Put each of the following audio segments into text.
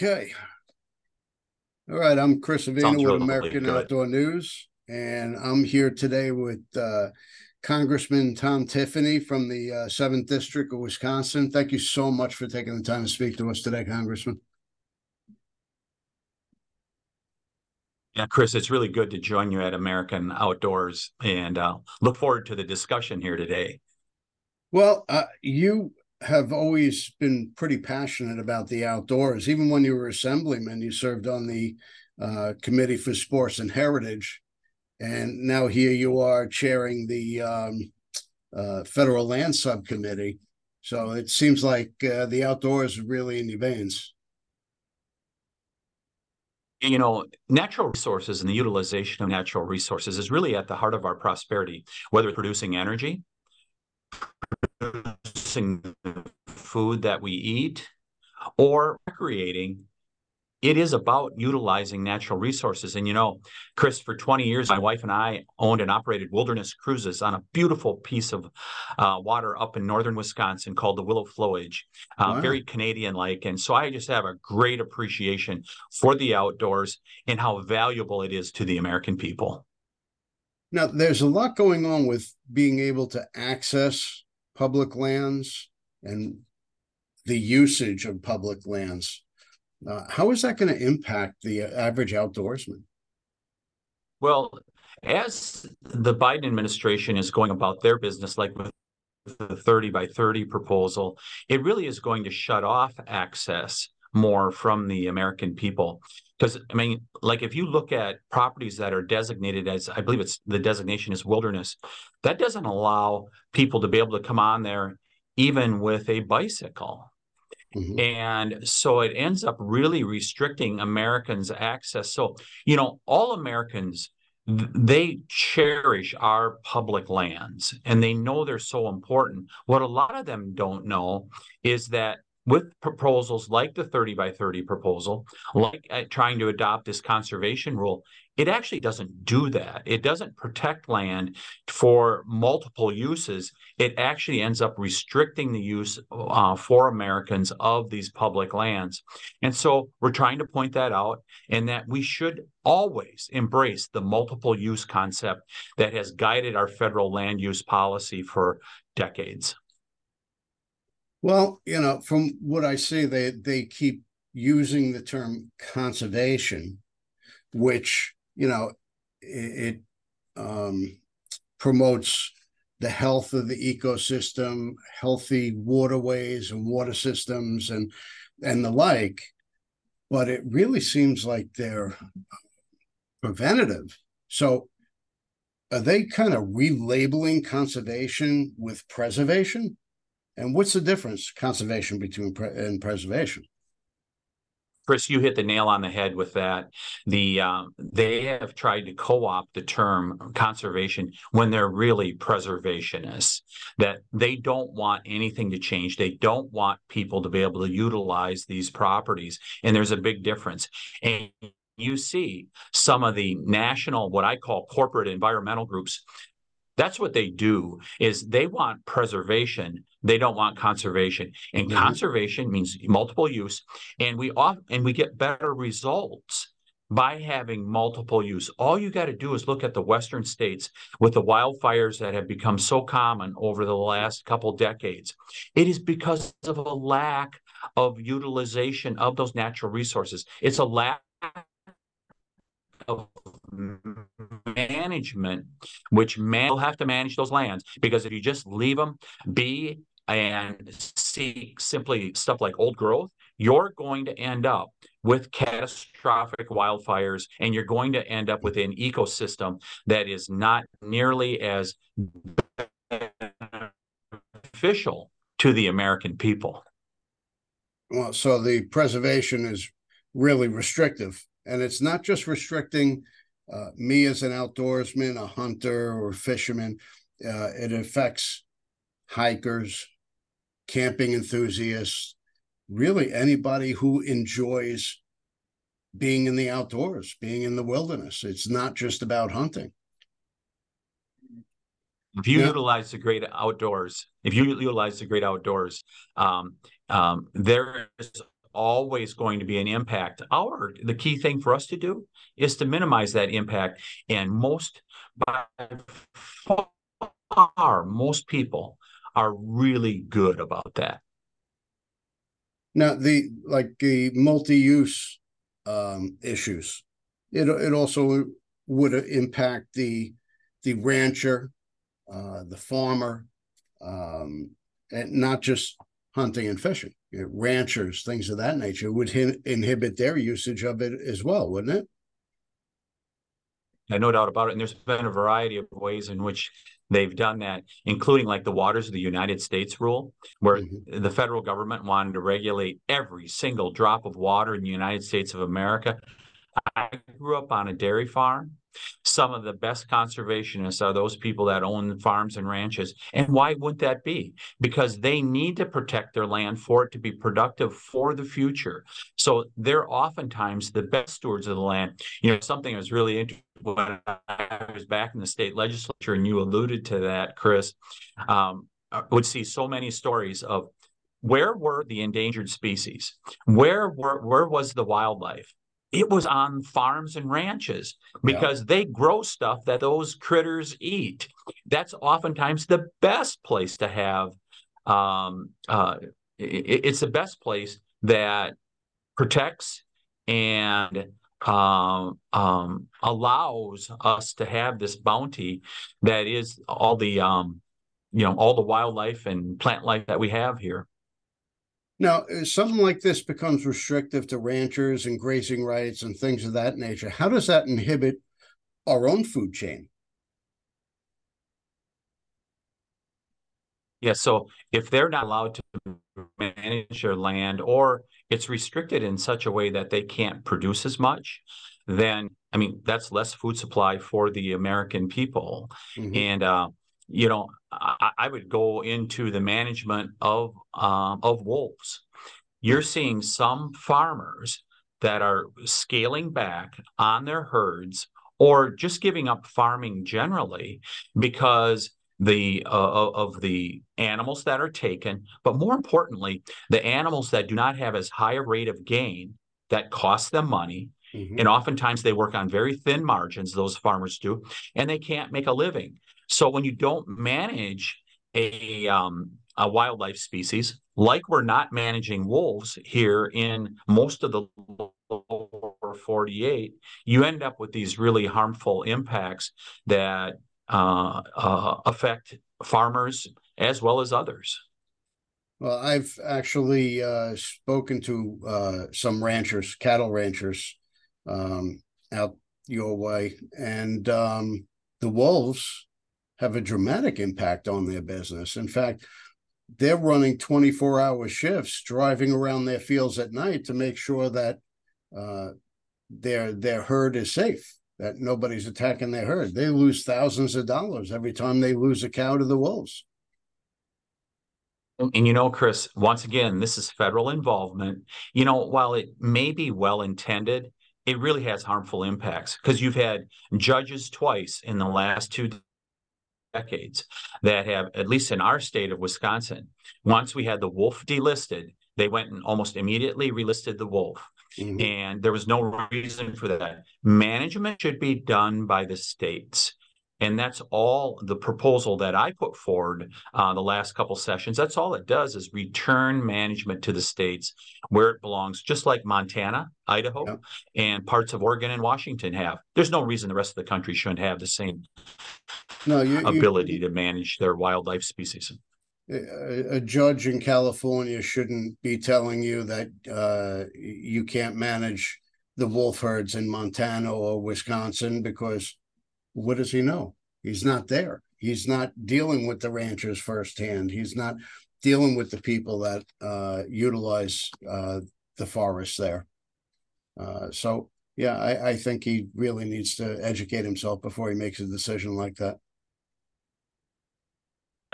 Okay. All right, I'm Chris Avina with American good. Outdoor News, and I'm here today with uh, Congressman Tom Tiffany from the uh, Seventh District of Wisconsin. Thank you so much for taking the time to speak to us today, Congressman. Yeah, Chris, it's really good to join you at American Outdoors and uh, look forward to the discussion here today. Well, uh, you have always been pretty passionate about the outdoors. Even when you were assemblyman, you served on the uh, Committee for Sports and Heritage. And now here you are chairing the um, uh, Federal Land Subcommittee. So it seems like uh, the outdoors are really in your veins. You know, natural resources and the utilization of natural resources is really at the heart of our prosperity, whether it's producing energy, producing food that we eat, or recreating. It is about utilizing natural resources. And you know, Chris, for 20 years, my wife and I owned and operated wilderness cruises on a beautiful piece of uh, water up in northern Wisconsin called the Willow Flowage, uh, Wow. very Canadian like. And so I just have a great appreciation for the outdoors and how valuable it is to the American people. Now, there's a lot going on with being able to access public lands and the usage of public lands. Uh, how is that going to impact the average outdoorsman? Well, as the Biden administration is going about their business, like with the 30 by 30 proposal, it really is going to shut off access more from the American people. Because, I mean, like if you look at properties that are designated as, I believe it's the designation is wilderness, that doesn't allow people to be able to come on there even with a bicycle. Mhm. And so it ends up really restricting Americans' access. So, you know, all Americans, they cherish our public lands and they know they're so important. What a lot of them don't know is that with proposals like the 30 by 30 proposal, like uh, trying to adopt this conservation rule, it actually doesn't do that. It doesn't protect land for multiple uses. It actually ends up restricting the use uh, for Americans of these public lands. And so we're trying to point that out and that we should always embrace the multiple use concept that has guided our federal land use policy for decades. Well, you know, from what I see, they they keep using the term conservation, which you know it, it um, promotes the health of the ecosystem, healthy waterways and water systems, and and the like. But it really seems like they're preventative. So, are they kind of relabeling conservation with preservation? And what's the difference, conservation between pre- and preservation? Chris, you hit the nail on the head with that. The um, they have tried to co-opt the term conservation when they're really preservationists. That they don't want anything to change. They don't want people to be able to utilize these properties, and there's a big difference. And you see some of the national, what I call corporate environmental groups. That's what they do is they want preservation. They don't want conservation. And Mhm. conservation means multiple use. And we off and we get better results by having multiple use. All you got to do is look at the western states with the wildfires that have become so common over the last couple decades. It is because of a lack of utilization of those natural resources. It's a lack of management, which man will have to manage those lands because if you just leave them be and see simply stuff like old growth, you're going to end up with catastrophic wildfires and you're going to end up with an ecosystem that is not nearly as beneficial to the American people. Well, so the preservation is really restrictive, and it's not just restricting uh, me as an outdoorsman, a hunter, or fisherman. Uh, it affects hikers, camping enthusiasts, really anybody who enjoys being in the outdoors, being in the wilderness. It's not just about hunting. If you Yeah. utilize the great outdoors, if you utilize the great outdoors, um, um, there is always going to be an impact. Our the key thing for us to do is to minimize that impact. And most by far, most people are really good about that. Now the like the multi-use um, issues, it it also would impact the the rancher, uh, the farmer, um, and not just hunting and fishing. You know, ranchers, things of that nature, would hin- inhibit their usage of it as well, wouldn't it? no doubt about it. And there's been a variety of ways in which they've done that, including like the Waters of the United States rule, where mm-hmm. the federal government wanted to regulate every single drop of water in the United States of America. I grew up on a dairy farm some of the best conservationists are those people that own farms and ranches. And why would that be? Because they need to protect their land for it to be productive for the future. So they're oftentimes the best stewards of the land. You know, something that was really interesting when I was back in the state legislature, and you alluded to that, Chris, um, would see so many stories of where were the endangered species? Where were where was the wildlife? It was on farms and ranches because yeah. they grow stuff that those critters eat. That's oftentimes the best place to have. Um, uh, it, it's the best place that protects and um, um, allows us to have this bounty that is all the um, you know all the wildlife and plant life that we have here. Now, something like this becomes restrictive to ranchers and grazing rights and things of that nature. How does that inhibit our own food chain? Yeah, so if they're not allowed to manage their land or it's restricted in such a way that they can't produce as much, then I mean that's less food supply for the American people. Mm-hmm. And uh, you know, I, I, would go into the management of um, of wolves. You're seeing some farmers that are scaling back on their herds or just giving up farming generally because the uh, of the animals that are taken, but more importantly, the animals that do not have as high a rate of gain that cost them money. Mm-hmm. And oftentimes they work on very thin margins, those farmers do, and they can't make a living. So when you don't manage a um, a wildlife species, like we're not managing wolves here in most of the lower 48, you end up with these really harmful impacts that uh, uh, affect farmers as well as others. Well, I've actually uh, spoken to uh, some ranchers, cattle ranchers, um, out your way, and um, the wolves have a dramatic impact on their business. In fact, they're running 24 hour shifts driving around their fields at night to make sure that uh, their their herd is safe that nobody's attacking their herd. They lose thousands of dollars every time they lose a cow to the wolves. And you know chris once again this is federal involvement. You know while it may be well intended it really has harmful impacts because you've had judges twice in the last two decades that have, at least in our state of Wisconsin, once we had the wolf delisted, they went and almost immediately relisted the wolf. Mm-hmm. And there was no reason for that. Management should be done by the states. And that's all the proposal that I put forward uh, the last couple sessions. That's all it does is return management to the states where it belongs, just like Montana, Idaho, yep. and parts of Oregon and Washington have. There's no reason the rest of the country shouldn't have the same no, you, ability you, to manage their wildlife species. A, a, judge in California shouldn't be telling you that uh, you can't manage the wolf herds in Montana or Wisconsin because what does he know? He's not there. He's not dealing with the ranchers firsthand. He's not dealing with the people that uh, utilize uh, the forest there. Uh, so, yeah, I, I think he really needs to educate himself before he makes a decision like that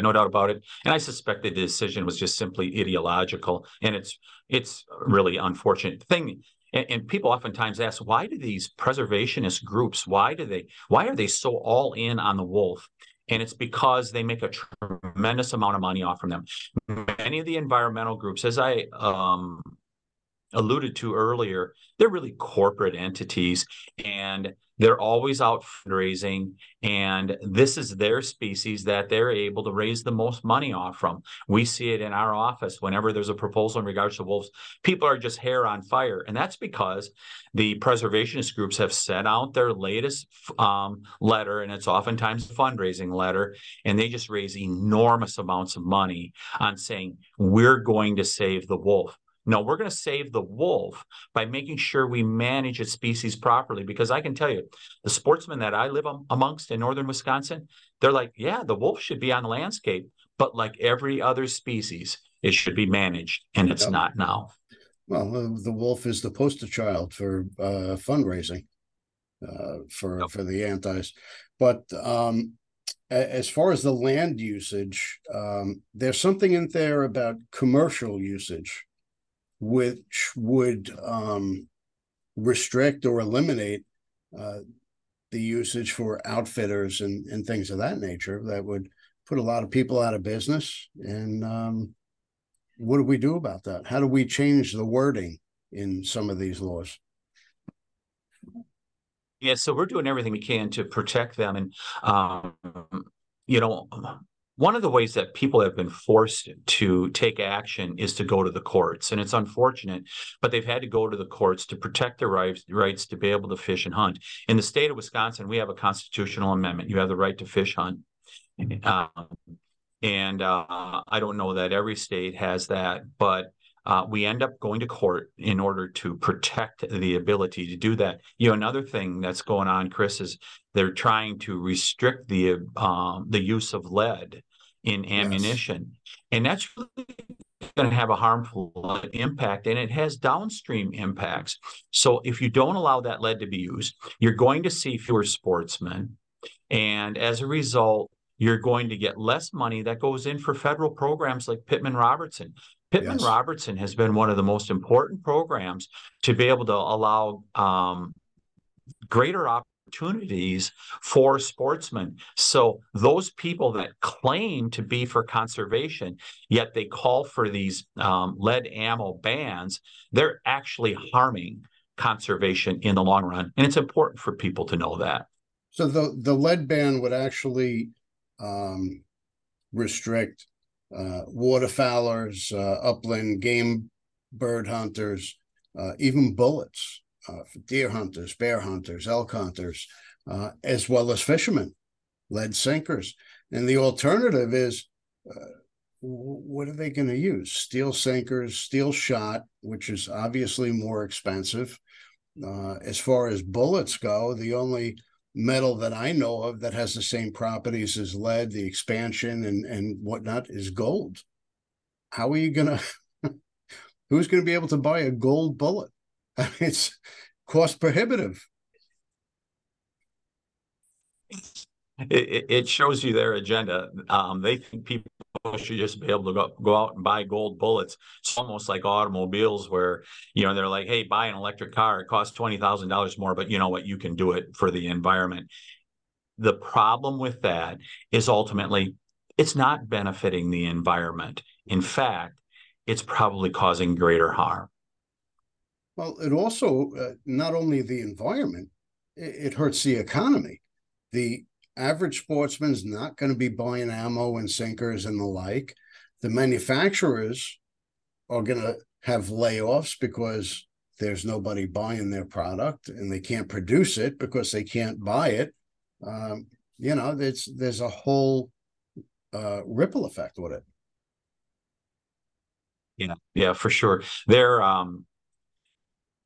no doubt about it. And I suspect the decision was just simply ideological, and it's it's really unfortunate thing. And, and, people oftentimes ask, why do these preservationist groups? Why do they? Why are they so all in on the wolf? And it's because they make a tremendous amount of money off from them. Many of the environmental groups, as I um, alluded to earlier, they're really corporate entities and they're always out fundraising. And this is their species that they're able to raise the most money off from. We see it in our office whenever there's a proposal in regards to wolves, people are just hair on fire. And that's because the preservationist groups have sent out their latest um, letter, and it's oftentimes a fundraising letter, and they just raise enormous amounts of money on saying, we're going to save the wolf. No, we're going to save the wolf by making sure we manage its species properly. Because I can tell you, the sportsmen that I live amongst in northern Wisconsin, they're like, yeah, the wolf should be on the landscape, but like every other species, it should be managed, and it's yep. not now. Well, uh, the wolf is the poster child for uh, fundraising uh, for yep. for the antis, but um, as far as the land usage, um, there's something in there about commercial usage which would um, restrict or eliminate uh, the usage for outfitters and, and things of that nature that would put a lot of people out of business. And um, what do we do about that? How do we change the wording in some of these laws? Yeah, so we're doing everything we can to protect them. And, um, you know, one of the ways that people have been forced to take action is to go to the courts. And it's unfortunate, but they've had to go to the courts to protect their rights, rights to be able to fish and hunt. In the state of Wisconsin, we have a constitutional amendment. You have the right to fish hunt. Um, and uh, I don't know that every state has that, but uh, we end up going to court in order to protect the ability to do that. You know, another thing that's going on, Chris, is they're trying to restrict the um, the use of lead in ammunition. Yes. And that's really going to have a harmful impact and it has downstream impacts. So if you don't allow that lead to be used, you're going to see fewer sportsmen. And as a result, you're going to get less money that goes in for federal programs like Pittman Robertson. Pittman yes. Robertson has been one of the most important programs to be able to allow um, greater op- opportunities for sportsmen. So those people that claim to be for conservation, yet they call for these um, lead ammo bans, they're actually harming conservation in the long run. And it's important for people to know that. So the, the lead ban would actually um, restrict uh, waterfowlers, uh, upland game bird hunters, uh, even bullets uh, deer hunters, bear hunters, elk hunters, uh, as well as fishermen, lead sinkers. And the alternative is uh, what are they going to use? Steel sinkers, steel shot, which is obviously more expensive. Uh, as far as bullets go, the only metal that I know of that has the same properties as lead, the expansion and, and whatnot, is gold. How are you going to? Who's going to be able to buy a gold bullet? It's cost prohibitive. It, it shows you their agenda. Um, they think people should just be able to go, go out and buy gold bullets. It's almost like automobiles where, you know, they're like, hey, buy an electric car. It costs $20,000 more, but you know what? You can do it for the environment. The problem with that is ultimately it's not benefiting the environment. In fact, it's probably causing greater harm. Well, it also uh, not only the environment, it, it hurts the economy. The average sportsman's not going to be buying ammo and sinkers and the like. The manufacturers are going to have layoffs because there's nobody buying their product and they can't produce it because they can't buy it. Um, you know, there's there's a whole uh, ripple effect with it. Yeah, yeah, for sure. They're um,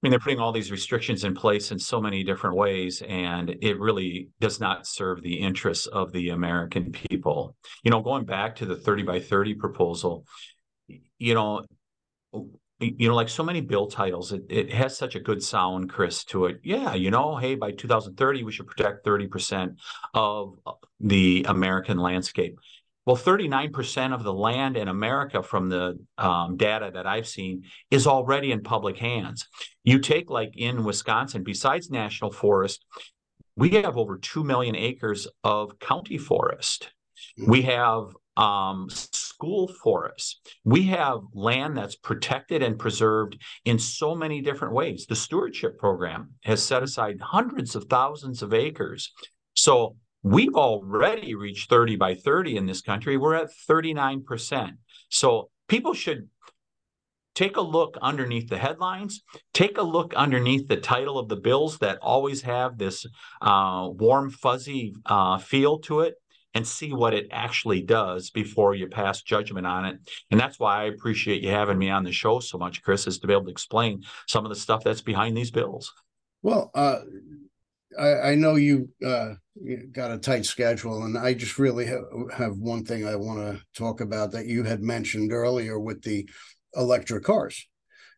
mean, they're putting all these restrictions in place in so many different ways, and it really does not serve the interests of the American people. You know, going back to the 30 by 30 proposal, you know, you know, like so many bill titles, it, it has such a good sound, Chris, to it. Yeah, you know, hey, by 2030, we should protect 30% of uh, the American landscape. Well, 39% of the land in America, from the um, data that I've seen, is already in public hands. You take, like in Wisconsin, besides national forest, we have over 2 million acres of county forest. Mm-hmm. We have um, school forests. We have land that's protected and preserved in so many different ways. The stewardship program has set aside hundreds of thousands of acres. So we've already reached 30 by 30 in this country. We're at 39%. So people should take a look underneath the headlines take a look underneath the title of the bills that always have this uh, warm fuzzy uh, feel to it and see what it actually does before you pass judgment on it. And that's why I appreciate you having me on the show so much, Chris, is to be able to explain some of the stuff that's behind these bills. Well, uh, I, I, know you, uh, got a tight schedule, and I just really have, have one thing I want to talk about that you had mentioned earlier with the electric cars.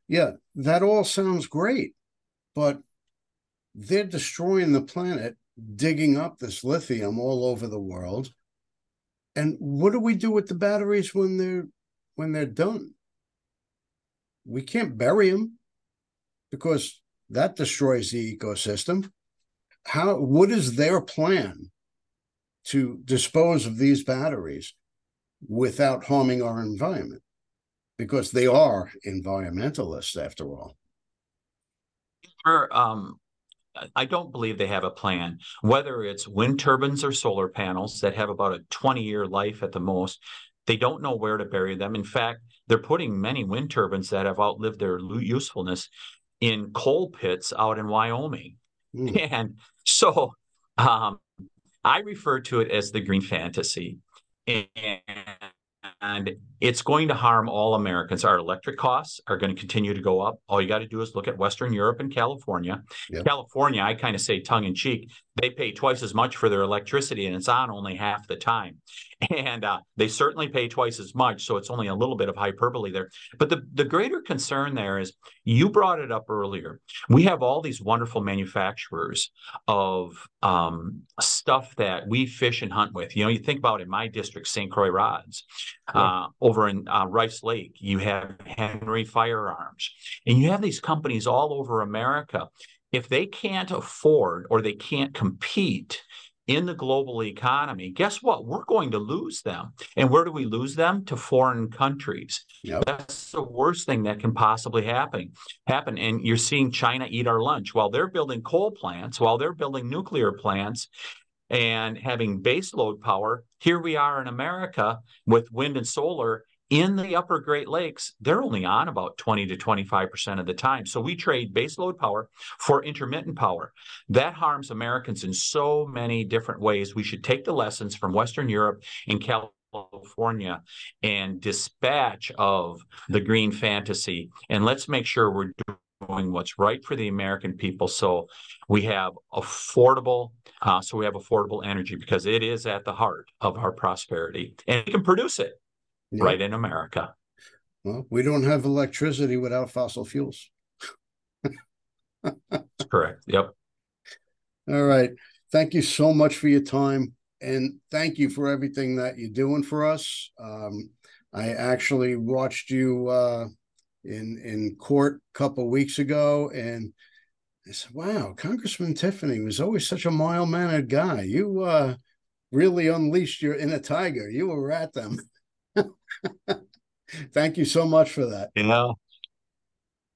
Yeah, that all sounds great, but they're destroying the planet digging up this lithium all over the world. And what do we do with the batteries when they're when they're done? We can't bury them because that destroys the ecosystem. How what is their plan to dispose of these batteries without harming our environment? Because they are environmentalists after all. Um, I don't believe they have a plan, whether it's wind turbines or solar panels that have about a 20 year life at the most. They don't know where to bury them. In fact, they're putting many wind turbines that have outlived their usefulness in coal pits out in Wyoming. Mm. And so um, I refer to it as the green fantasy. And and it's going to harm all Americans. Our electric costs are going to continue to go up. All you got to do is look at Western Europe and California. Yep. California, I kind of say tongue in cheek, they pay twice as much for their electricity and it's on only half the time. And uh, they certainly pay twice as much. So it's only a little bit of hyperbole there. But the, the greater concern there is you brought it up earlier. We have all these wonderful manufacturers of um, stuff that we fish and hunt with. You know, you think about in my district, St. Croix Rods, uh, over in uh, Rice Lake, you have Henry Firearms, and you have these companies all over America if they can't afford or they can't compete in the global economy, guess what? We're going to lose them. And where do we lose them? To foreign countries. Yep. That's the worst thing that can possibly happen. Happen. And you're seeing China eat our lunch while they're building coal plants, while they're building nuclear plants and having base load power. Here we are in America with wind and solar in the upper Great Lakes, they're only on about 20 to 25% of the time. So we trade baseload power for intermittent power. That harms Americans in so many different ways. We should take the lessons from Western Europe and California and dispatch of the green fantasy. And let's make sure we're doing what's right for the American people. So we have affordable, uh, so we have affordable energy because it is at the heart of our prosperity and we can produce it yeah. right in America. Well, we don't have electricity without fossil fuels. That's correct. Yep. All right. Thank you so much for your time. And thank you for everything that you're doing for us. Um, I actually watched you uh, in in court a couple weeks ago, and I said, "Wow, Congressman Tiffany was always such a mild mannered guy. You uh, really unleashed your inner tiger. You were at them." Thank you so much for that. You know,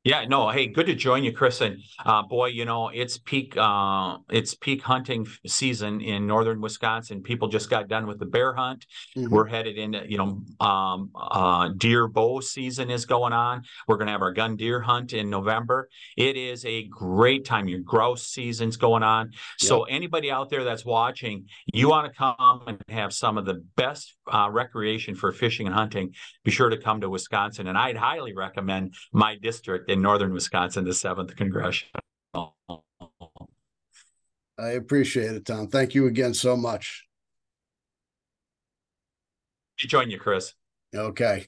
yeah, no, hey, good to join you, Chris. And uh, boy, you know, it's peak uh, it's peak hunting season in northern Wisconsin. People just got done with the bear hunt. Mm-hmm. We're headed into, you know, um, uh, deer bow season is going on. We're going to have our gun deer hunt in November. It is a great time. Your grouse season's going on. So anybody out there that's watching, you want to come and have some of the best uh, recreation for fishing and hunting. Be sure to come to Wisconsin, and I'd highly recommend my district in northern Wisconsin, the seventh congressional. I appreciate it, Tom. Thank you again so much. join you, Chris. Okay.